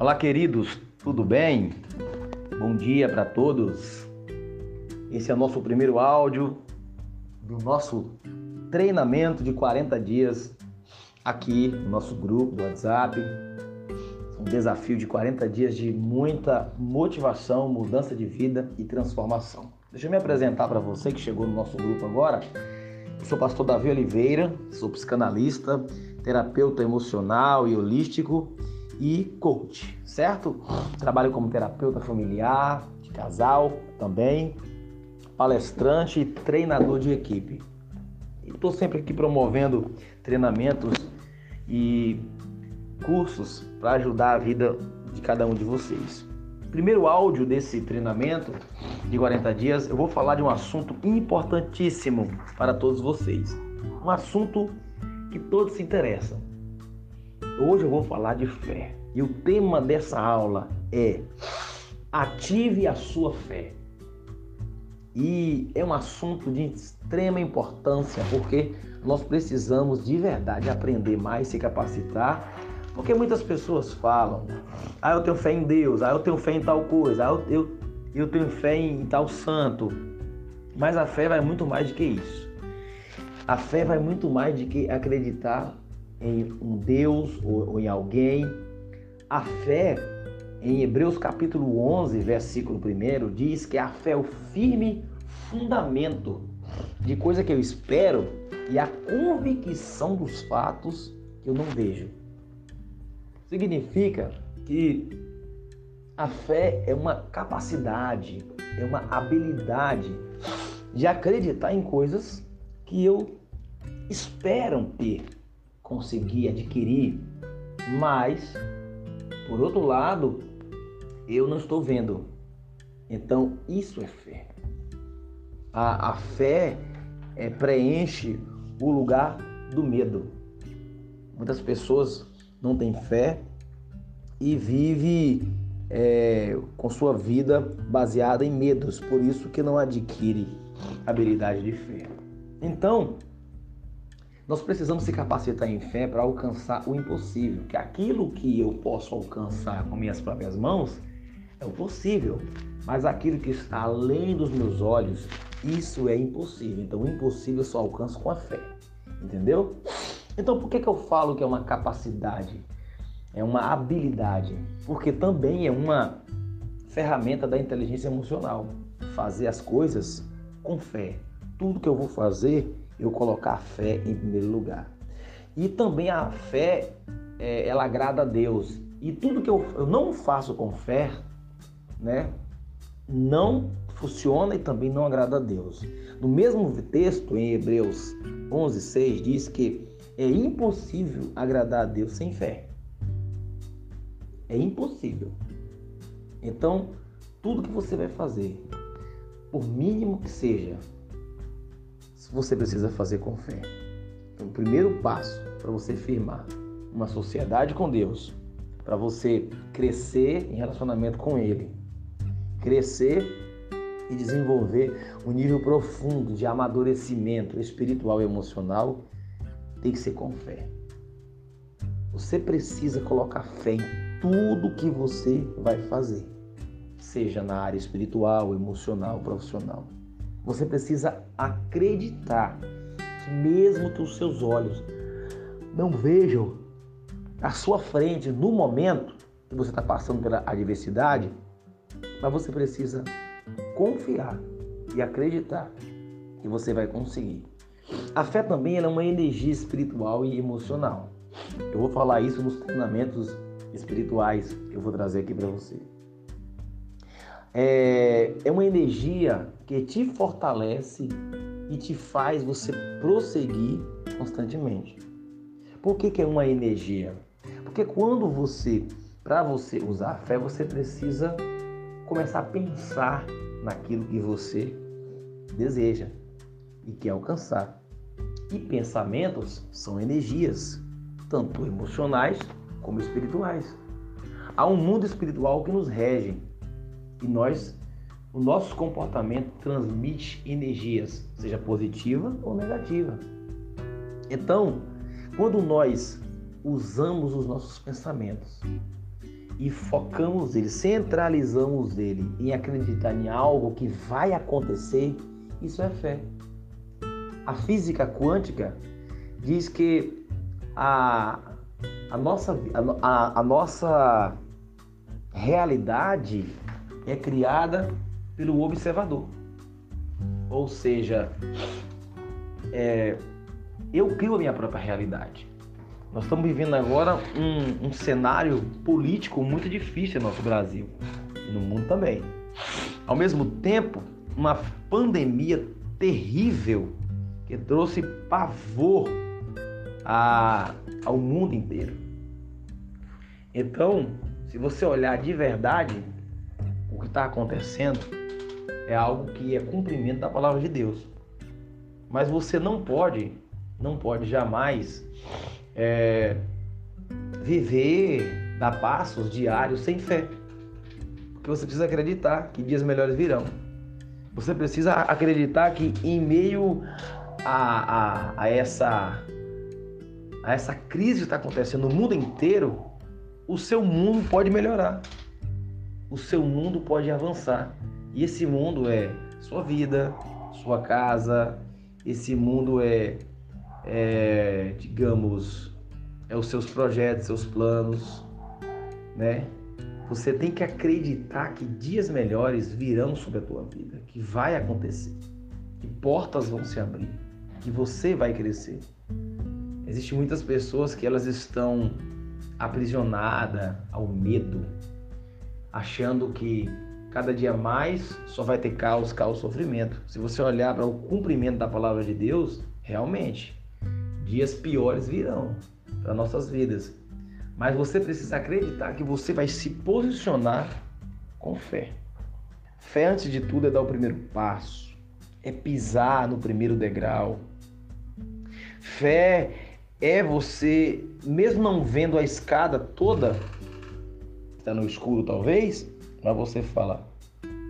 Olá, queridos, tudo bem? Bom dia para todos. Esse é o nosso primeiro áudio do nosso treinamento de 40 dias aqui no nosso grupo do WhatsApp. Um desafio de 40 dias de muita motivação, mudança de vida e transformação. Deixa eu me apresentar para você que chegou no nosso grupo agora. Eu sou o pastor Davi Oliveira, sou psicanalista, terapeuta emocional e holístico e coach, certo? Trabalho como terapeuta familiar, de casal também, palestrante e treinador de equipe. Estou sempre aqui promovendo treinamentos e cursos para ajudar a vida de cada um de vocês. Primeiro áudio desse treinamento de 40 dias, eu vou falar de um assunto importantíssimo para todos vocês. Um assunto que todos se interessam. Hoje eu vou falar de fé. E o tema dessa aula é Ative a sua fé. E é um assunto de extrema importância porque nós precisamos de verdade aprender mais, se capacitar. Porque muitas pessoas falam: ah, eu tenho fé em Deus, ah, eu tenho fé em tal coisa, ah, eu, eu, tenho fé em tal santo. Mas a fé vai muito mais do que isso. A fé vai muito mais do que acreditar em um Deus ou, ou em alguém. A fé, em Hebreus capítulo 11, versículo 1, diz que a fé é o firme fundamento de coisa que eu espero e a convicção dos fatos que eu não vejo. Significa que a fé é uma capacidade, é uma habilidade de acreditar em coisas que eu espero ter conseguir adquirir, mas por outro lado, eu não estou vendo. Então, isso é fé. A, a fé é, preenche o lugar do medo. Muitas pessoas não têm fé e vivem é, com sua vida baseada em medos, por isso que não adquire habilidade de fé. Então, nós precisamos se capacitar em fé para alcançar o impossível, que aquilo que eu posso alcançar com minhas próprias mãos é o possível, mas aquilo que está além dos meus olhos, isso é impossível. Então, o impossível eu só alcanço com a fé, entendeu? Então, por que, que eu falo que é uma capacidade? É uma habilidade, porque também é uma ferramenta da inteligência emocional. Fazer as coisas com fé. Tudo que eu vou fazer, eu colocar a fé em primeiro lugar. E também a fé, é, ela agrada a Deus. E tudo que eu, eu não faço com fé, né, não funciona e também não agrada a Deus. No mesmo texto, em Hebreus 11, 6, diz que é impossível agradar a Deus sem fé. É impossível. Então, tudo que você vai fazer, por mínimo que seja, você precisa fazer com fé. Então, o primeiro passo para você firmar uma sociedade com Deus, para você crescer em relacionamento com Ele, crescer e desenvolver um nível profundo de amadurecimento espiritual e emocional, tem que ser com fé. Você precisa colocar fé em tudo que você vai fazer, seja na área espiritual, emocional, profissional. Você precisa acreditar que mesmo que os seus olhos não vejam à sua frente no momento que você está passando pela adversidade, mas você precisa confiar e acreditar que você vai conseguir. A fé também é uma energia espiritual e emocional. Eu vou falar isso nos treinamentos espirituais que eu vou trazer aqui para você. É, é uma energia que te fortalece e te faz você prosseguir constantemente. Por que, que é uma energia? Porque quando você, para você usar a fé, você precisa começar a pensar naquilo que você deseja e quer alcançar. E pensamentos são energias, tanto emocionais como espirituais. Há um mundo espiritual que nos rege e nós, o nosso comportamento transmite energias, seja positiva ou negativa. Então, quando nós usamos os nossos pensamentos e focamos ele, centralizamos ele em acreditar em algo que vai acontecer, isso é fé. A física quântica diz que a, a, nossa, a, a nossa realidade é criada pelo observador. Ou seja, é, eu crio a minha própria realidade. Nós estamos vivendo agora um, um cenário político muito difícil no nosso Brasil e no mundo também. Ao mesmo tempo, uma pandemia terrível que trouxe pavor a, ao mundo inteiro. Então, se você olhar de verdade que está acontecendo, é algo que é cumprimento da palavra de Deus. Mas você não pode, não pode jamais é, viver, dar passos diários sem fé. Porque você precisa acreditar que dias melhores virão. Você precisa acreditar que em meio a, a, a essa, a essa crise que está acontecendo no mundo inteiro, o seu mundo pode melhorar. O seu mundo pode avançar. E esse mundo é sua vida, sua casa, esse mundo é, é digamos, é os seus projetos, seus planos, né? Você tem que acreditar que dias melhores virão sobre a tua vida, que vai acontecer, que portas vão se abrir, que você vai crescer. Existem muitas pessoas que elas estão aprisionadas ao medo, achando que cada dia mais só vai ter caos, caos, sofrimento. Se você olhar para o cumprimento da palavra de Deus, realmente, dias piores virão para nossas vidas. Mas você precisa acreditar que você vai se posicionar com fé. Fé, antes de tudo, é dar o primeiro passo, é pisar no primeiro degrau. Fé é você, mesmo não vendo a escada toda, está no escuro talvez, mas você fala: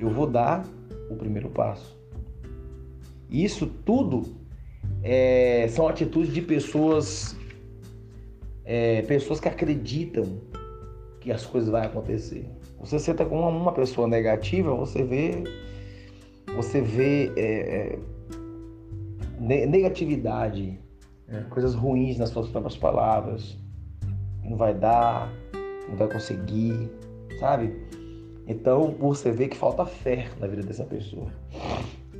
eu vou dar o primeiro passo. Isso tudo é, são atitudes de pessoas é, pessoas que acreditam que as coisas vão acontecer. Você senta com uma pessoa negativa, você vê, você vê é, é, negatividade, né? coisas ruins nas suas próprias palavras. Não vai dar, não vai conseguir, sabe? Então você vê que falta fé na vida dessa pessoa.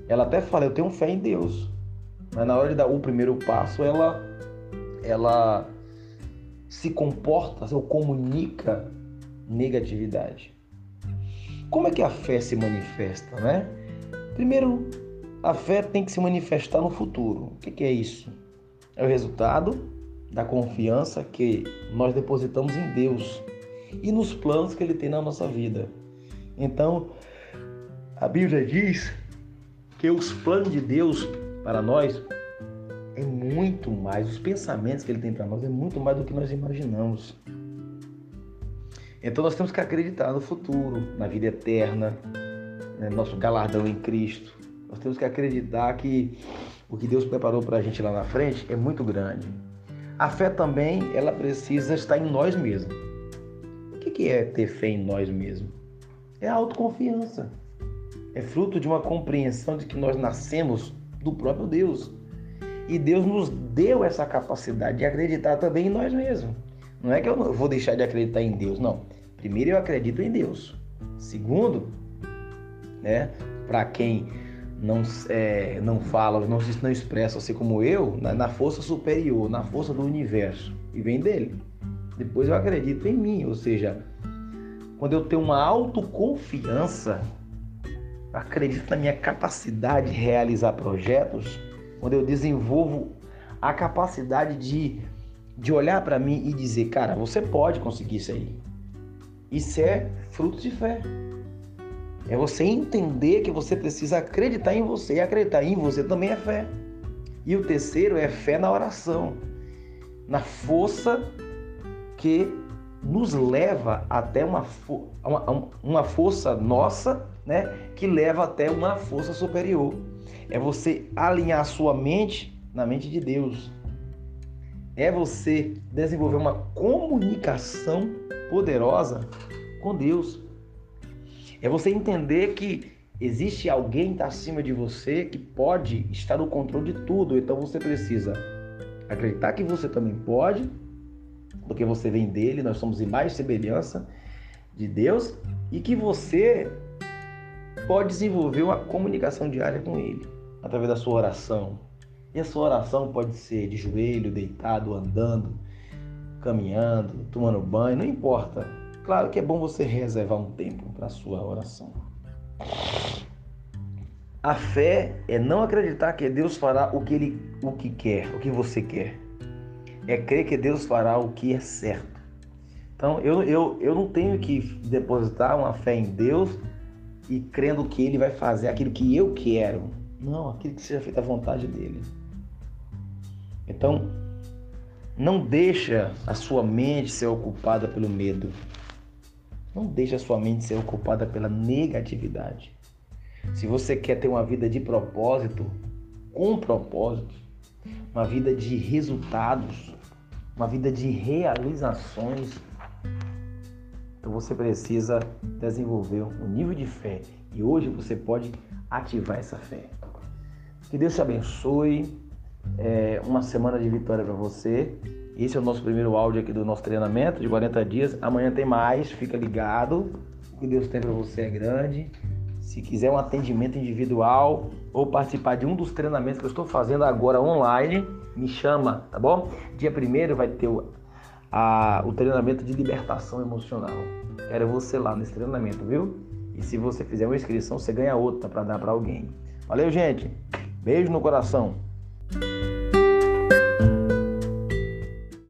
Ela até fala, eu tenho fé em Deus, mas na hora de dar o primeiro passo, ela, ela se comporta ou comunica negatividade. Como é que a fé se manifesta, né? Primeiro, a fé tem que se manifestar no futuro. O que é isso? É o resultado da confiança que nós depositamos em Deus e nos planos que Ele tem na nossa vida. Então, a Bíblia diz que os planos de Deus para nós é muito mais, os pensamentos que ele tem para nós é muito mais do que nós imaginamos. Então nós temos que acreditar no futuro, na vida eterna, né, nosso galardão em Cristo. Nós temos que acreditar que o que Deus preparou para a gente lá na frente é muito grande. A fé também, ela precisa estar em nós mesmos. Que é ter fé em nós mesmos? É a autoconfiança. É fruto de uma compreensão de que nós nascemos do próprio Deus. E Deus nos deu essa capacidade de acreditar também em nós mesmos. Não é que eu vou deixar de acreditar em Deus, não. Primeiro eu acredito em Deus. Segundo, né, para quem não, é, não fala, não, não expressa assim como eu, na, na força superior, na força do universo, e vem dele. Depois eu acredito em mim, ou seja, quando eu tenho uma autoconfiança, acredito na minha capacidade de realizar projetos, quando eu desenvolvo a capacidade de, de olhar para mim e dizer, cara, você pode conseguir isso aí. Isso é fruto de fé. É você entender que você precisa acreditar em você. E acreditar em você também é fé. E o terceiro é fé na oração, na força que nos leva até uma, uma, uma força nossa, né, que leva até uma força superior. É você alinhar a sua mente na mente de Deus. É você desenvolver uma comunicação poderosa com Deus. É você entender que existe alguém que está acima de você que pode estar no controle de tudo. Então você precisa acreditar que você também pode, porque você vem dele, nós somos imagem e semelhança de Deus, e que você pode desenvolver uma comunicação diária com ele, através da sua oração. E a sua oração pode ser de joelho, deitado, andando, caminhando, tomando banho, não importa. Claro que é bom você reservar um tempo para a sua oração. A fé é não acreditar que Deus fará o que ele o que quer, o que você quer. É crer que Deus fará o que é certo. Então eu, eu, eu não tenho que depositar uma fé em Deus e crendo que Ele vai fazer aquilo que eu quero. Não, aquilo que seja feito à vontade dele. Então, não deixa a sua mente ser ocupada pelo medo. Não deixa a sua mente ser ocupada pela negatividade. Se você quer ter uma vida de propósito, com propósito, uma vida de resultados, uma vida de realizações, então você precisa desenvolver um nível de fé. E hoje você pode ativar essa fé. Que Deus te abençoe. É uma semana de vitória para você. Esse é o nosso primeiro áudio aqui do nosso treinamento de 40 dias. Amanhã tem mais, fica ligado. O que Deus tem para você é grande. Se quiser um atendimento individual ou participar de um dos treinamentos que eu estou fazendo agora online, me chama, tá bom? Dia primeiro vai ter o, a, o treinamento de libertação emocional. Quero você lá nesse treinamento, viu? E se você fizer uma inscrição, você ganha outra para dar para alguém. Valeu, gente. Beijo no coração.